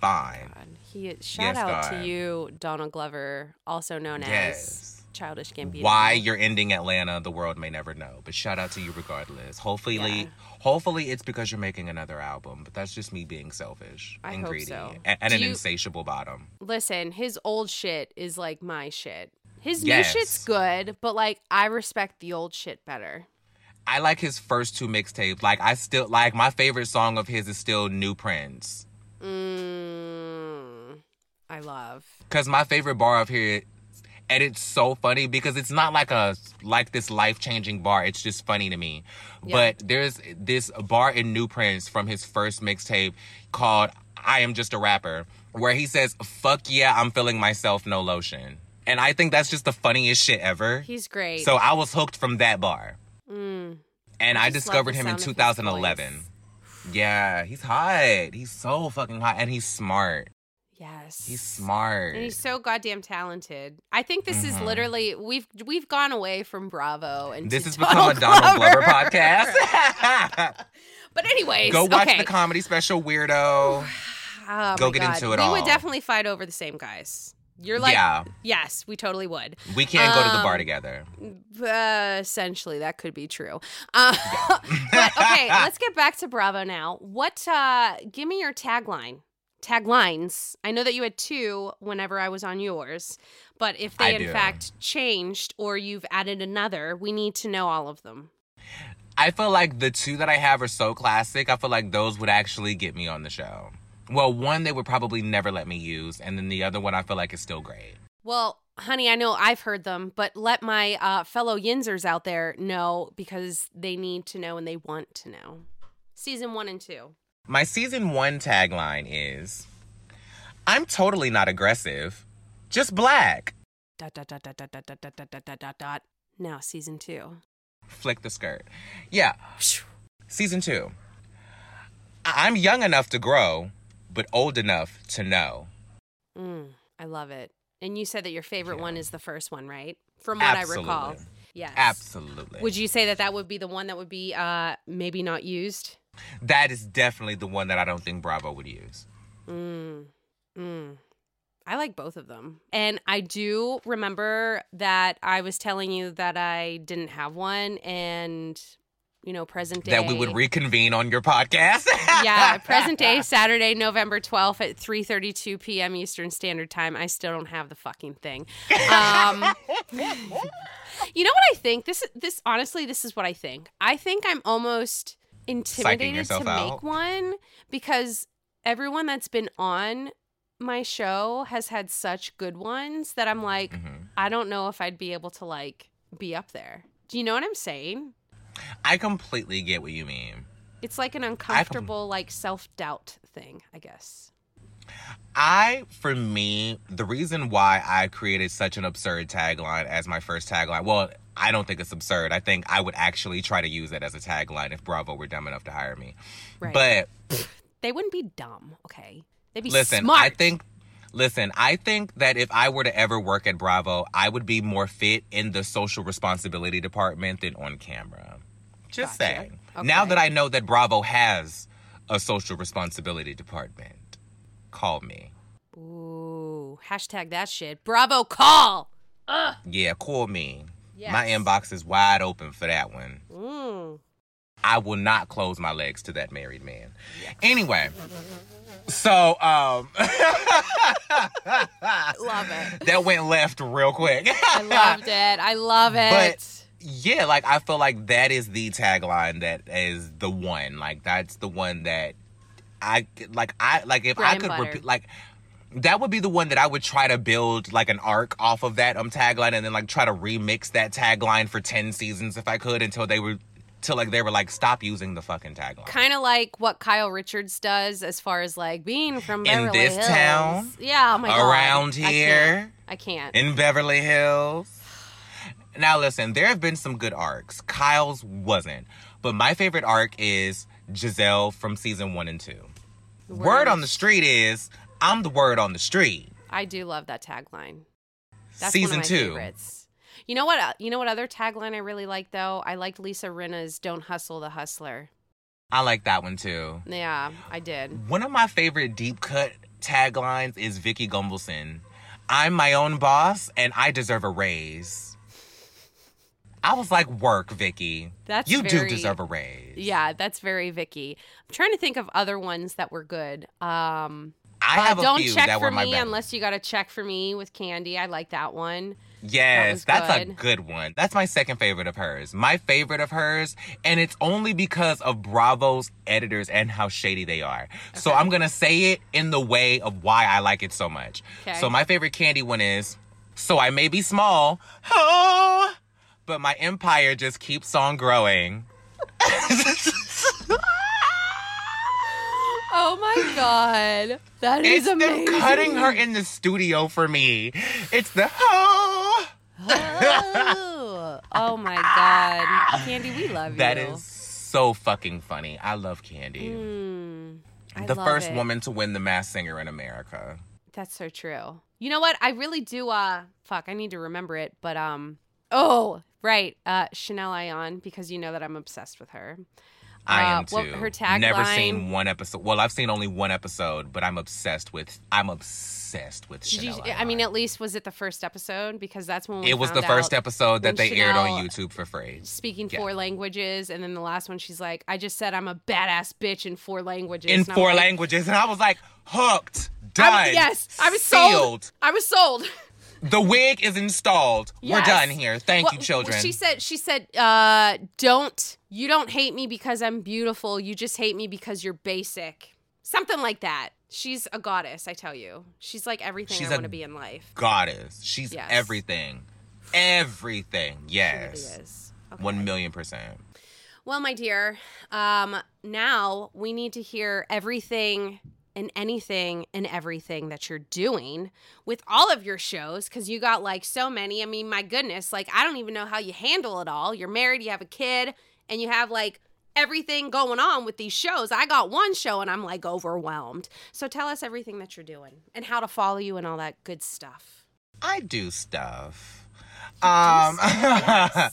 S3: fine.
S2: God, he shout
S3: Yes,
S2: out
S3: God.
S2: to you, Donald Glover, also known as Childish Gambino.
S3: Why you're ending Atlanta, the world may never know. But shout out to you regardless. Hopefully,
S2: Yeah.
S3: hopefully it's because you're making another album. But that's just me being selfish
S2: I
S3: and greedy
S2: so.
S3: and, and an
S2: you-
S3: insatiable bottom.
S2: Listen, his old shit is like my shit. His
S3: Yes.
S2: new shit's good, but like I respect the old shit better.
S3: I like his first two mixtapes. Like I still like my favorite song of his is still New Prince.
S2: Mm, I love.
S3: Cause my favorite bar of here and it's so funny because it's not like a like this life changing bar. It's just funny to me.
S2: Yeah.
S3: But there's this bar in New Prince from his first mixtape called I Am Just a Rapper, where he says, Fuck yeah, I'm feeling myself, no lotion. And I think that's just the funniest shit ever.
S2: He's great.
S3: So I was hooked from that bar.
S2: Mm.
S3: And I,
S2: love
S3: discovered him in
S2: sound of his
S3: 2011. Yeah, he's hot. He's so fucking hot. And he's smart.
S2: Yes.
S3: He's smart.
S2: And he's so goddamn talented. I think this is
S3: Mhm.
S2: literally we've we've gone away from Bravo and
S3: this has become a Donald Glover podcast.
S2: But anyways,
S3: Go watch
S2: okay.
S3: the comedy special, Weirdo.
S2: Oh
S3: Go get
S2: God.
S3: into it
S2: We
S3: all.
S2: would definitely fight over the same guys. You're like,
S3: yeah,
S2: yes, we totally would.
S3: we can't go to the bar
S2: Um,
S3: together.
S2: Uh, essentially, that could be true. Uh, but okay, let's get back to Bravo now. What? uh Give me your tagline. Taglines. I know that you had two whenever I was on yours, but if they
S3: I
S2: in
S3: do.
S2: fact changed or you've added another, we need to know all of them.
S3: I feel like the two that I have are so classic. I feel like those would actually get me on the show. Well, one they would probably never let me use, and then the other one I feel like is still great.
S2: Well, honey, I know I've heard them, but let my uh, fellow Yinzers out there know because they need to know and they want to know. Season one and two.
S3: My season one tagline is I'm totally not aggressive, just black.
S2: Dot dot dot dot dot dot dot dot dot dot dot. Now season two.
S3: Flick the skirt. Yeah, season two. I- I'm young enough to grow, but old enough to know.
S2: Mm, I love it. And you said that your favorite
S3: Yeah.
S2: one is the first one, right? From what I recall.
S3: Absolutely.
S2: Yes.
S3: Absolutely.
S2: Would you say that that would be the one that would be uh maybe not used?
S3: that is definitely the one that I don't think Bravo would use.
S2: Mm. Mm. I like both of them. And I do remember that I was telling you that I didn't have one and you know, present day.
S3: That we would reconvene on your podcast.
S2: yeah, present day Saturday, November 12th at 3:32 p.m. Eastern Standard Time. I still don't have the fucking thing. Um, you know what I think? This is this honestly, this is what I think. I think I'm almost intimidated to
S3: yourself
S2: make one because everyone that's been on my show has had such good ones that I'm like,
S3: Mhm.
S2: I don't know if I'd be able to like be up there. Do you know what I'm saying?
S3: I completely get what you mean.
S2: It's like an uncomfortable, like self doubt thing, I guess.
S3: I, for me, the reason why I created such an absurd tagline as my first tagline, well, I don't think it's absurd. I think I would actually try to use it as a tagline if Bravo were dumb enough to hire me.
S2: Right.
S3: But
S2: they wouldn't be dumb, okay? They'd be
S3: listen,
S2: smart.
S3: I think listen, I think that if I were to ever work at Bravo, I would be more fit in the social responsibility department than on camera. Just
S2: Gotcha.
S3: saying. Now that I know that Bravo has a social responsibility department, call me.
S2: Ooh, hashtag that shit. Bravo call. Ugh.
S3: Yeah, call me.
S2: Yes.
S3: My inbox is wide open for that one.
S2: Mm.
S3: I will not close my legs to that married man. Anyway, so um
S2: Love it.
S3: that went left real quick.
S2: I loved it. I love it.
S3: But- yeah, like I feel like that is the tagline that is the one. Like that's the one that I like I like if
S2: Bread
S3: I could repeat like that would be the one that I would try to build like an arc off of that um tagline and then like try to remix that tagline for 10 seasons if I could until they were till like they were like stop using the fucking tagline.
S2: kind of like what Kyle Richards does as far as like being from
S3: In
S2: Beverly
S3: this
S2: Hills.
S3: town?
S2: Yeah, oh my god.
S3: Around
S2: I can't.
S3: here?
S2: I can't.
S3: in Beverly Hills. Now listen, there have been some good arcs. Kyle's wasn't. But my favorite arc is Giselle from season one and two. Word on the street is I'm the word on the street.
S2: I do love that tagline. That's
S3: season
S2: one of my
S3: two.
S2: favorites. You know what? uh, You know what other tagline I really like though? I liked Lisa Rinna's "Don't Hustle the Hustler."
S3: I like that one too.
S2: Yeah, I did.
S3: One of my favorite deep cut taglines is Vicki Gunvalson. I'm my own boss and I deserve a raise. I was like, work, Vicki.
S2: That's
S3: you
S2: very-
S3: do deserve a raise.
S2: Yeah, that's very Vicki. I'm trying to think of other ones that were good. Um,
S3: I have a
S2: don't
S3: few
S2: check
S3: that
S2: for
S3: were my
S2: me unless you got to check for me with Kandi. I like that one.
S3: Yes,
S2: was
S3: that's a
S2: good.
S3: good one. That's my second favorite of hers. My favorite of hers, and it's only because of Bravo's editors and how shady they are. So I'm gonna say it in the way of why I like it so much.
S2: Okay.
S3: So my favorite Kandi one is So I may be small, oh, but my empire just keeps on growing.
S2: Oh my god, that is
S3: It's
S2: amazing.
S3: them cutting her in the studio for me. It's the oh.
S2: oh, oh my god, Kandi, we love
S3: That
S2: you.
S3: That is so fucking funny. I love Kandi.
S2: Mm, I
S3: the
S2: love
S3: first
S2: it.
S3: woman to win the Masked Singer in America.
S2: That's so true. You know what? I really do. Uh, fuck, I need to remember it. But um, oh right, uh, Chanel Ayan, because you know that I'm obsessed with her.
S3: I
S2: Uh,
S3: am too.
S2: what- her tagline-
S3: Never seen one episode. Well, I've seen only one episode, but I'm obsessed with. I'm obsessed with
S2: Did you,
S3: Chanel.
S2: I mean, at least was it the first episode? Because that's when we
S3: it was the first episode that they aired on YouTube for free.
S2: Speaking
S3: Yeah.
S2: four languages, and then the last one, she's like, "I just said I'm a badass bitch in four languages."
S3: In four
S2: like,
S3: languages, and I was like, hooked,
S2: I
S3: done.
S2: was- yes, I was sold.
S3: sealed.
S2: I was sold.
S3: The wig is installed. We're done here. Thank
S2: Well,
S3: you, children.
S2: She said, "She said, uh, don't you don't hate me because I'm beautiful. You just hate me because you're basic. Something like that. She's a goddess, I tell you. She's like everything
S3: She's
S2: I want to be in life.
S3: Goddess. She's
S2: Yes.
S3: everything. Everything. Yes.
S2: really. Okay.
S3: One million percent.
S2: Well, my dear, um, now we need to hear everything and anything and everything that you're doing with all of your shows because you got like so many. I mean, my goodness, like I don't even know how you handle it all. You're married, you have a kid, and you have like everything going on with these shows. I got one show and I'm like overwhelmed. So tell us everything that you're doing and how to follow you and all that good stuff.
S3: I do stuff. Um,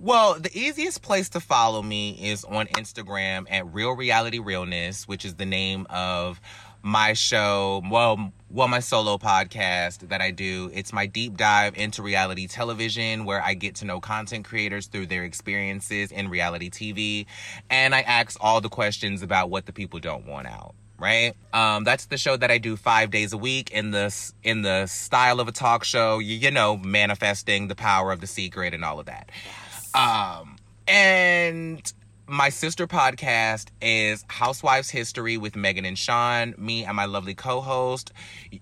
S3: well, the easiest place to follow me is on Instagram at Real Reality Realness, which is the name of my show. Well, well, my solo podcast that I do. It's my deep dive into reality television, where I get to know content creators through their experiences in reality TV, and I ask all the questions about what the people don't want out right? Um, that's the show that I do five days a week in the in the style of a talk show. You, you know, manifesting the power of the secret and all of that. Um, and my sister podcast is Housewives History with Megan and Sean, me and my lovely co-host.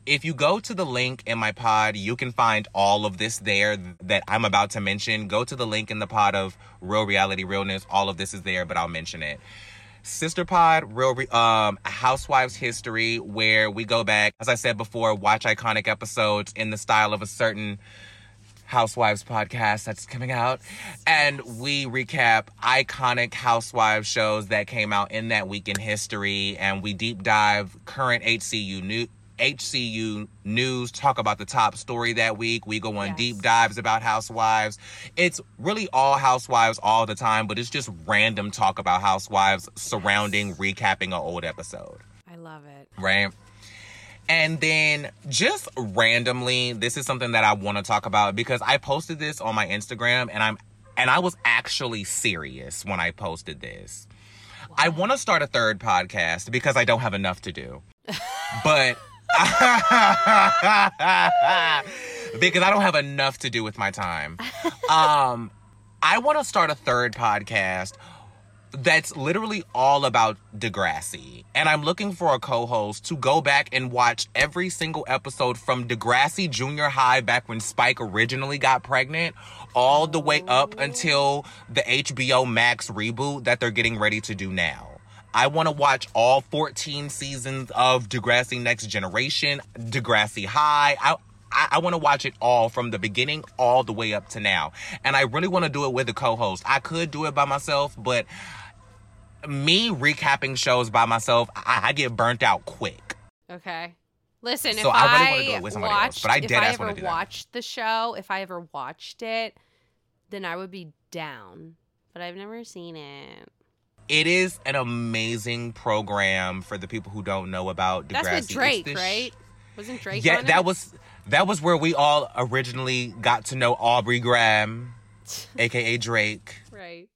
S3: If you go to the link in my pod, you can find all of this there that I'm about to mention. Go to the link in the pod of Real Reality Realness. All of this is there, but I'll mention it. Sister Pod, real re- um, Housewives history, where we go back, as I said before, watch iconic episodes in the style of a certain Housewives podcast that's coming out, and we recap iconic Housewives shows that came out in that week in history, and we deep dive current HCU new HCU news, talk about the top story that week. We go on
S2: Yes.
S3: deep dives about Housewives. It's really all Housewives all the time, but it's just random talk about Housewives surrounding recapping an old episode
S2: I love it.
S3: right? And then just randomly, this is something that I want to talk about because I posted this on my Instagram and I'm and I was actually serious when I posted this. I want to start a third podcast because I don't have enough to do. but because I don't have enough to do with my time. Um I want to start a third podcast that's literally all about Degrassi. And I'm looking for a co host to go back and watch every single episode from Degrassi Junior High back when Spike originally got pregnant, all the way up until the HBO Max reboot that they're getting ready to do now. I want to watch all 14 seasons of Degrassi Next Generation, Degrassi High. I, I, I want to watch it all from the beginning all the way up to now. And I really want to do it with a co host. I could do it by myself, but me recapping shows by myself, I, I get burnt out quick.
S2: Okay. Listen,
S3: So
S2: if
S3: I really
S2: I,
S3: wanna do it with somebody
S2: watched,
S3: else, but I
S2: if I ever
S3: wanna do that.
S2: watched the show, if I ever watched it, then I would be down. But I've never seen it.
S3: It is an amazing program for the people who don't know about Degrassi.
S2: That's with Drake, right? Wasn't Drake
S3: yeah, that
S2: it?
S3: was that was where we all originally got to know Aubrey Graham, aka Drake.
S2: right.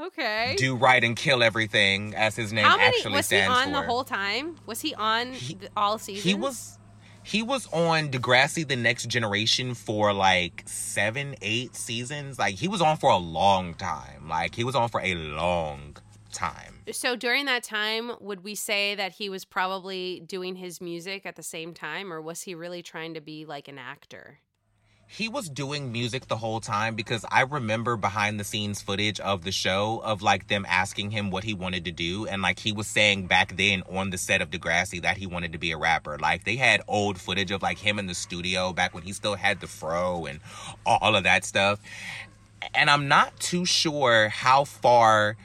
S2: Okay.
S3: Do right and kill everything, as his name
S2: How many
S3: actually
S2: was he on
S3: for.
S2: the whole time? Was he on
S3: He-
S2: the, all seasons?
S3: He was he was on Degrassi The Next Generation for like seven, eight seasons. Like he was on for a long time. Like he was on for a long time.
S2: So during that time, would we say that he was probably doing his music at the same time, or was he really trying to be like an actor?
S3: he was doing music the whole time because I remember behind the scenes footage of the show of like them asking him what he wanted to do. And like he was saying back then on the set of Degrassi that he wanted to be a rapper. Like they had old footage of like him in the studio back when he still had the fro and all of that stuff. And I'm not too sure how far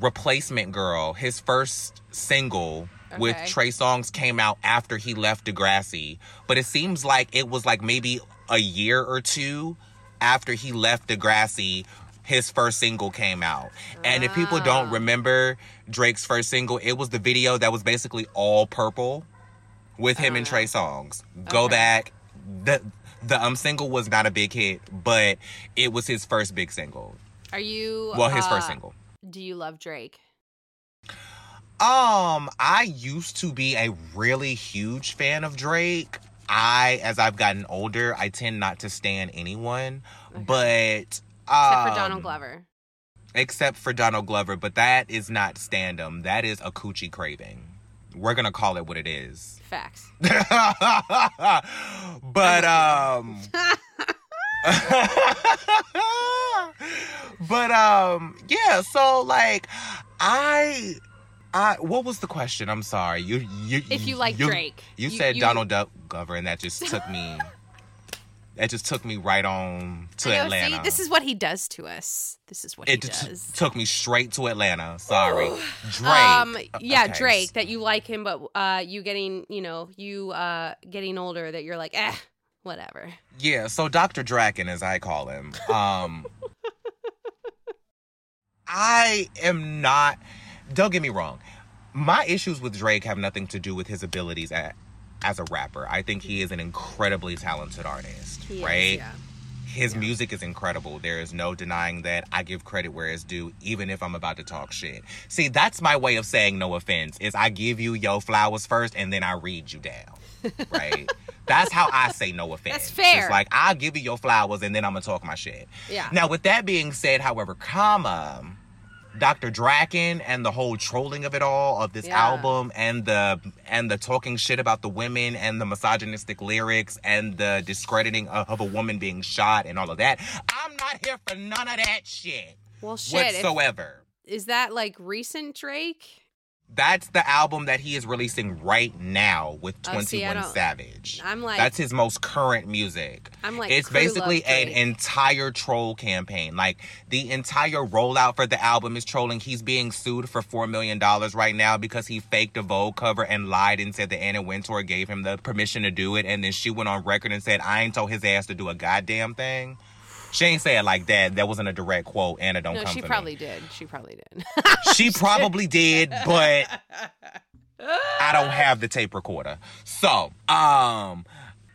S3: Replacement Girl, his first single, with Trey Songz came out after he left Degrassi, but it seems like it was like maybe a year or two after he left Degrassi, his first single came out. And if people don't
S2: Ah.
S3: remember Drake's first single, it was the video that was basically all purple with him
S2: Oh,
S3: and. Trey Songz. Go
S2: Okay.
S3: back. The the um single was not a big hit, but it was his first big single.
S2: Are you?
S3: Well, his first
S2: uh,
S3: single.
S2: Do you love Drake?
S3: Um, I used to be a really huge fan of Drake. I, as I've gotten older, I tend not to stand anyone, but um,
S2: Except for Donald Glover.
S3: Except for Donald Glover, but that is not standum. That is a coochie craving. We're gonna call it what it is.
S2: Facts.
S3: but um but um yeah so like i i what was the question i'm sorry you you
S2: If you like Drake.
S3: you,
S2: You-
S3: said
S2: you-
S3: donald duck glover and that just took me that just took me right on to
S2: know,
S3: atlanta
S2: See, this is what he does to us. This is what
S3: it
S2: he does.
S3: took me straight to atlanta sorry drake
S2: Um, yeah,
S3: okay.
S2: Drake. That you like him, but uh, you getting, you know, you uh, getting older. That you're like, eh, whatever.
S3: Yeah, so Dr. Draken, as I call him, um, I am not. Don't get me wrong. My issues with Drake have nothing to do with his abilities at, as a rapper. I think he is an incredibly talented artist,
S2: He is,
S3: right?
S2: yeah.
S3: His music is incredible. There is no denying that. I give credit where it's due, even if I'm about to talk shit. See, that's my way of saying no offense. Is I give you your flowers first, and then I read you down, right? that's how I say no offense.
S2: That's fair.
S3: It's like I'll give you your flowers, and then I'm gonna talk my shit.
S2: Yeah.
S3: Now, with that being said, however, comma, Dr. Draken and the whole trolling of it all of this
S2: Yeah.
S3: album and the and the talking shit about the women and the misogynistic lyrics and the discrediting of, of a woman being shot and all of that. I'm not here for none of that shit
S2: Well, shit. if-
S3: whatsoever.
S2: is that like recent Drake?
S3: That's the album that he is releasing right now with
S2: Oh,
S3: 21
S2: don't-
S3: Savage.
S2: I'm like-
S3: That's his most current music.
S2: I'm like,
S3: it's basically an entire troll campaign. Like the entire rollout for the album is trolling. He's being sued for four million dollars right now because he faked a Vogue cover and lied and said that Anna Wintour gave him the permission to do it, and then she went on record and said, "I ain't told his ass to do a goddamn thing." She ain't say it like that. That wasn't a direct quote. Anna, don't
S2: No,
S3: come
S2: she probably
S3: me.
S2: did. She probably did.
S3: She probably did, but I don't have the tape recorder. So, um,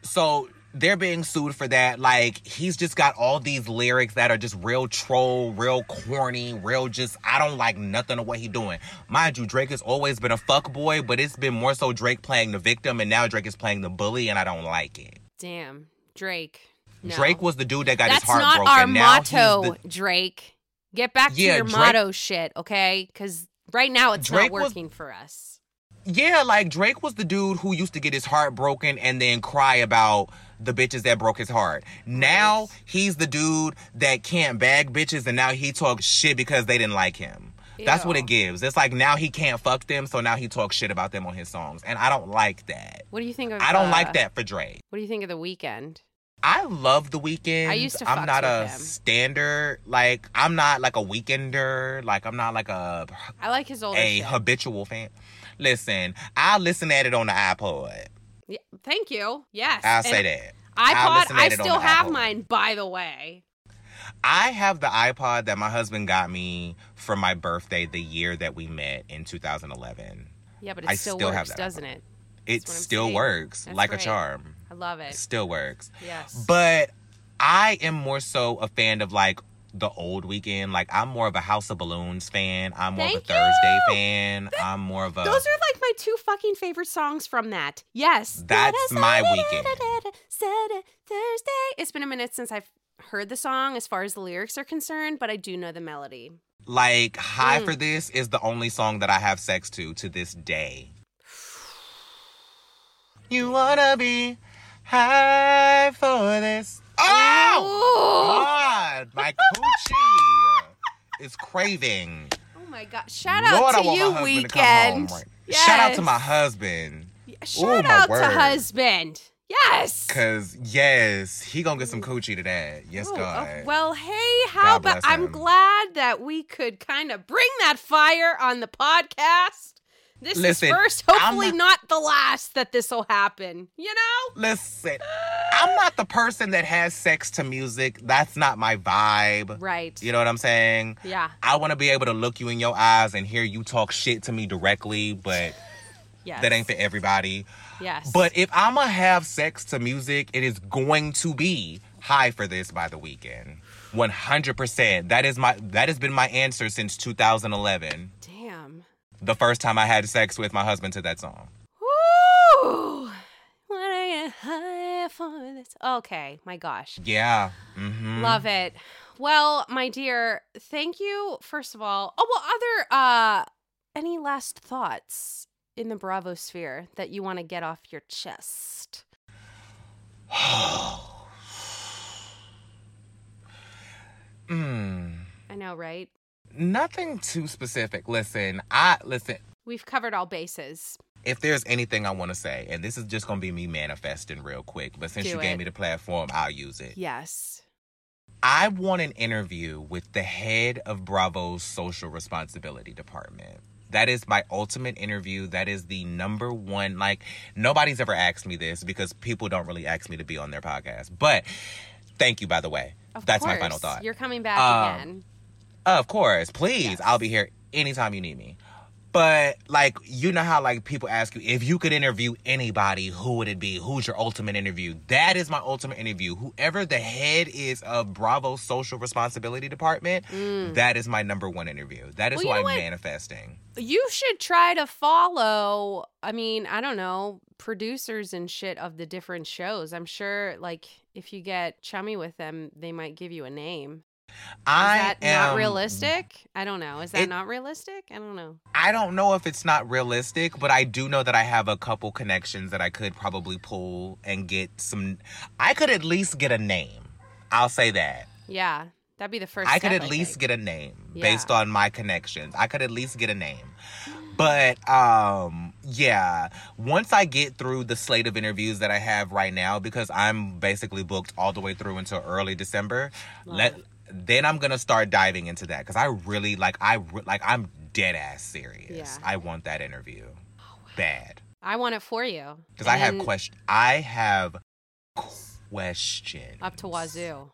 S3: so they're being sued for that. Like, he's just got all these lyrics that are just real troll, real corny, real just, I don't like nothing of what he doing. Mind you, Drake has always been a fuck boy, but it's been more so Drake playing the victim, and now Drake is playing the bully, and I don't like it.
S2: Damn, Drake. No.
S3: Drake was the dude that got
S2: That's
S3: his heart
S2: not
S3: broken.
S2: our
S3: now
S2: motto,
S3: the-
S2: Drake. Get back to
S3: Yeah,
S2: your
S3: Drake-
S2: motto shit, okay? Because right now it's
S3: Drake
S2: not
S3: was-
S2: working for us.
S3: Yeah, like Drake was the dude who used to get his heart broken and then cry about the bitches that broke his heart. Now he's the dude that can't bag bitches and now he talks shit because they didn't like him. That's what it gives. It's like now he can't fuck them, so now he talks shit about them on his songs. And I don't like that.
S2: What do you think of?
S3: I don't
S2: uh,
S3: like that for Drake.
S2: What do you think of the Weeknd?
S3: I love the Weeknd.
S2: I used to
S3: I'm not a
S2: him.
S3: standard like I'm not like a weekender. Like I'm not like a
S2: I like his old
S3: a
S2: shit.
S3: habitual fan. Listen, I listen at it on the iPod.
S2: Yeah, thank you. Yes,
S3: I'll
S2: And
S3: say that.
S2: iPod. I
S3: on
S2: still have
S3: iPod.
S2: mine, by the way.
S3: I have the iPod that my husband got me for my birthday the year that we met in 2011.
S2: Yeah, but it
S3: I
S2: still,
S3: still have
S2: works, doesn't it?
S3: It still
S2: saying.
S3: works
S2: That's
S3: like
S2: right.
S3: a charm.
S2: Love
S3: It still works.
S2: Yes.
S3: But I am more so a fan of like the old Weeknd. Like I'm more of a House of Balloons fan. I'm more of
S2: Thank
S3: a Thursday
S2: you.
S3: fan. I'm more of a
S2: Those are like my two fucking favorite songs from that. Yes.
S3: That's my weekend.
S2: Thursday. It's been a minute since I've heard the song as far as the lyrics are concerned, but I do know the melody.
S3: like High
S2: Mm.
S3: for This is the only song that I have sex to to this day. You wanna be high for this. Oh! God, my coochie is craving.
S2: Oh my god. Shout out
S3: Lord,
S2: to you,
S3: husband to
S2: weekend.
S3: Shout out to my husband.
S2: Shout
S3: my
S2: out
S3: word.
S2: to husband. Yes.
S3: Cause yes, he gonna get some coochie today. Yes,
S2: Oh, oh,
S3: God.
S2: well, hey, how about I'm glad that we could kind of bring that fire on the podcast. This
S3: Listen,
S2: is first, hopefully
S3: not-
S2: not the last that this will happen. You know?
S3: Listen, I'm not the person that has sex to music. That's not my vibe.
S2: Right.
S3: You know what I'm saying?
S2: Yeah.
S3: I want to be able to look you in your eyes and hear you talk shit to me directly, but
S2: Yes.
S3: that ain't for everybody.
S2: Yes.
S3: But if I'm gonna have sex to music, it is going to be high for this by the Weeknd. 100%. That is my that has been my answer since 2011. The first time I had sex with my husband to that song.
S2: Woo! When I get high for this. Okay, my gosh.
S3: Yeah. Mm-hmm.
S2: Love it. Well, my dear, thank you first of all. Oh, well, other uh any last thoughts in the Bravo sphere that you want to get off your chest?
S3: mm.
S2: I know, right?
S3: Nothing too specific. Listen, I listen.
S2: We've covered all bases.
S3: If there's anything I want to say, and this is just gonna be me manifesting real quick, but since
S2: Do
S3: you
S2: it.
S3: gave me the platform, I'll use it.
S2: Yes.
S3: I want an interview with the head of Bravo's social responsibility department. That is my ultimate interview. That is the number one. Like, nobody's ever asked me this because people don't really ask me to be on their podcast. But thank you, by the way.
S2: Of
S3: That's my final thought.
S2: You're coming back
S3: Um,
S2: again.
S3: Of course, please.
S2: Yes.
S3: I'll be here anytime you need me. But like you know how like people ask you if you could interview anybody, who would it be? Who's your ultimate interview? That is my ultimate interview. Whoever the head is of Bravo's social responsibility department, that is my number one interview. That is
S2: Mm. Well,
S3: who I'm
S2: what?
S3: manifesting.
S2: You should try to follow, I mean, I don't know, producers and shit of the different shows. I'm sure, like, if you get chummy with them, they might give you a name. Is
S3: I
S2: that
S3: am,
S2: not realistic? I don't know. Is that
S3: It-
S2: not realistic? I don't know.
S3: I don't know if it's not realistic, but I do know that I have a couple connections that I could probably pull and get some. I could at least get a name. I'll say that.
S2: Yeah, that'd be the first.
S3: I could
S2: step,
S3: at least
S2: think.
S3: get a name
S2: Yeah.
S3: based on my connections. I could at least get a name. But um yeah, once I get through the slate of interviews that I have right now because I'm basically booked all the way through until early December, let then I'm to start diving into that cuz I really like I re- like I'm dead ass serious.
S2: Yeah.
S3: I want that interview. Oh, Bad.
S2: I want it for you
S3: Cuz I have question I have questions.
S2: up to wazoo.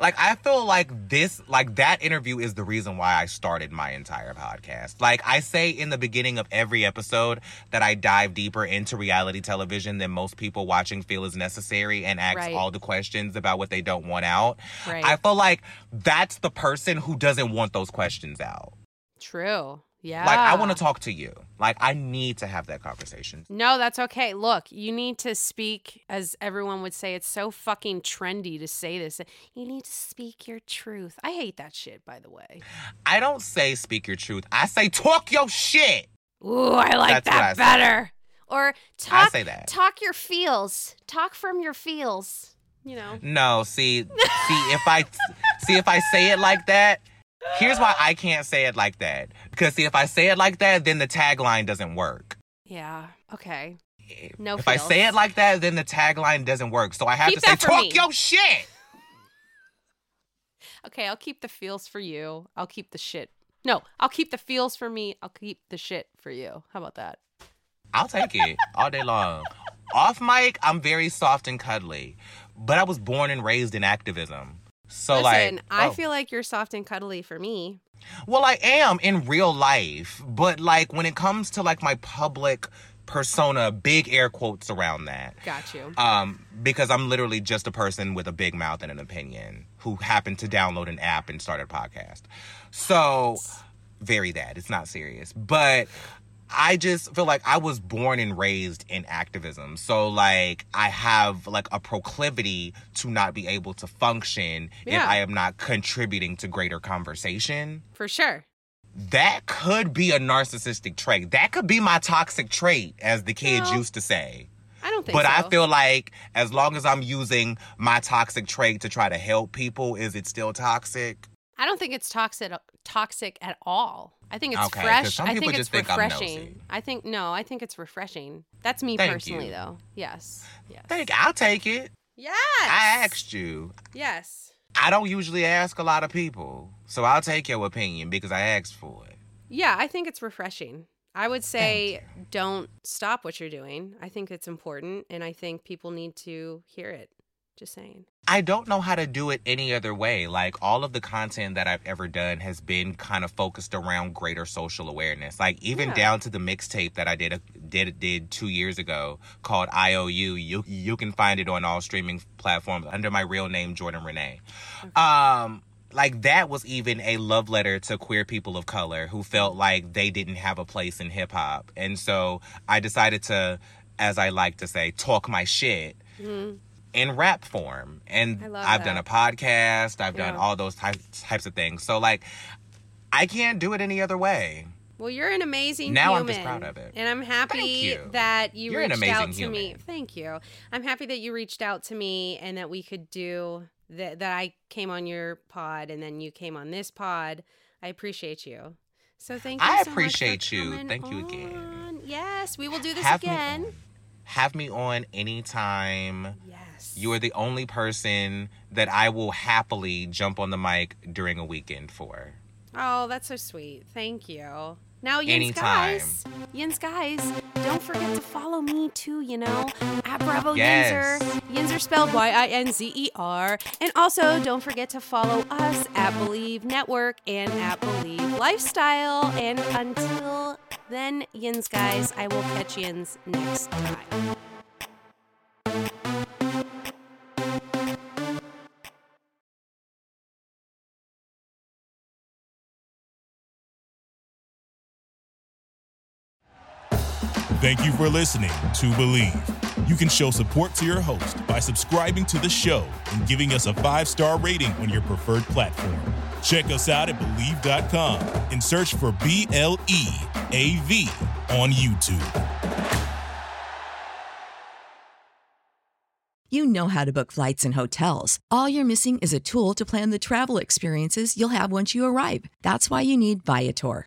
S3: Like I feel like this like that interview is the reason why I started my entire podcast. Like I say in the beginning of every episode that I dive deeper into reality television than most people watching feel is necessary and ask
S2: Right.
S3: all the questions about what they don't want out.
S2: Right.
S3: I feel like that's the person who doesn't want those questions out.
S2: True. Yeah.
S3: Like I want to talk to you. Like I need to have that conversation.
S2: No, that's okay. Look, you need to speak, as everyone would say, it's so fucking trendy to say this. You need to speak your truth. I hate that shit, by the way.
S3: I don't say speak your truth. I say talk your shit.
S2: Ooh, I like
S3: That's
S2: that
S3: say.
S2: better. Or talk, I
S3: say that.
S2: talk your feels. Talk from your feels. You know.
S3: No, see, see if I see if I say it like that, here's why I can't say it like that. Because see, if I say it like that, then the tagline doesn't work.
S2: Yeah. Okay. No
S3: if I say it like that, then the tagline doesn't work. So I have
S2: Keep
S3: to say talk
S2: me."
S3: your shit.
S2: Okay, I'll keep the feels for you. I'll keep the shit. No, I'll keep the feels for me. I'll keep the shit for you. How about that?
S3: I'll take it all day long. Off mic, I'm very soft and cuddly, but I was born and raised in activism. So
S2: Listen,
S3: like,
S2: I
S3: oh.
S2: feel like you're soft and cuddly for me.
S3: Well, I am in real life, but like when it comes to like my public persona, big air quotes around that.
S2: Got you.
S3: Um, because I'm literally just a person with a big mouth and an opinion who happened to download an app and start a podcast. So, very that. It's not serious. But I just feel like I was born and raised in activism. So like I have like a proclivity to not be able to function if I am not contributing to greater conversation.
S2: For sure.
S3: That could be a narcissistic trait. That could be my toxic trait, as the kids
S2: No.
S3: used to say.
S2: I don't think so.
S3: But
S2: so.
S3: I feel like as long as I'm using my toxic trait to try to help people, is it still toxic?
S2: I don't think it's toxic toxic at all. I think it's
S3: Okay,
S2: fresh.
S3: some
S2: I think
S3: just
S2: it's
S3: think I'm
S2: refreshing.
S3: nosy.
S2: I think no, I think it's refreshing. That's me
S3: Thank
S2: personally
S3: you.
S2: though. Yes. Yes.
S3: Think I'll take it.
S2: Yes.
S3: I asked you.
S2: Yes.
S3: I don't usually ask a lot of people, so I'll take your opinion because I asked for it.
S2: Yeah, I think it's refreshing. I would say don't stop what you're doing. I think it's important and I think people need to hear it. Just saying.
S3: I don't know how to do it any other way. Like all of the content that I've ever done has been kind of focused around greater social awareness. Like even
S2: Yeah.
S3: down to the mixtape that I did did did 2 years ago called IOU. You you can find it on all streaming platforms under my real name Jordan Renee. Um like that was even a love letter to queer people of color who felt like they didn't have a place in hip hop. And so I decided to as I like to say talk my shit in rap form. And
S2: I love
S3: I've done a podcast, I've done all those types types of things. So like I can't do it any other way.
S2: Well, you're an amazing human.
S3: Now I'm just proud of it.
S2: And I'm happy
S3: you.
S2: that you
S3: You're an
S2: reached
S3: amazing
S2: out to me. Thank you. I'm happy that you reached out to me and that we could do that that I came on your pod and then you came on this pod. I appreciate you. So thank you
S3: I
S2: so
S3: appreciate you. Thank you again.
S2: on. Yes, we will do this
S3: Have
S2: again.
S3: on. Have me on anytime.
S2: Yes.
S3: You are the only person that I will happily jump on the mic during a weekend for.
S2: Oh, that's so sweet. Thank you. Now, Yins
S3: Anytime.
S2: guys, Yins guys, don't forget to follow me too, you know, at Bravo
S3: Yes.
S2: Yinzer. Yinzer spelled Y I N Z E R. And also, don't forget to follow us at Bleav Network and at Bleav Lifestyle. And until then, Yins guys, I will catch Yins next time.
S1: Thank you for listening to Bleav. You can show support to your host by subscribing to the show and giving us a five star rating on your preferred platform. Check us out at Bleav.com and search for B L E A V on YouTube.
S4: You know how to book flights and hotels. All you're missing is a tool to plan the travel experiences you'll have once you arrive. That's why you need Viator.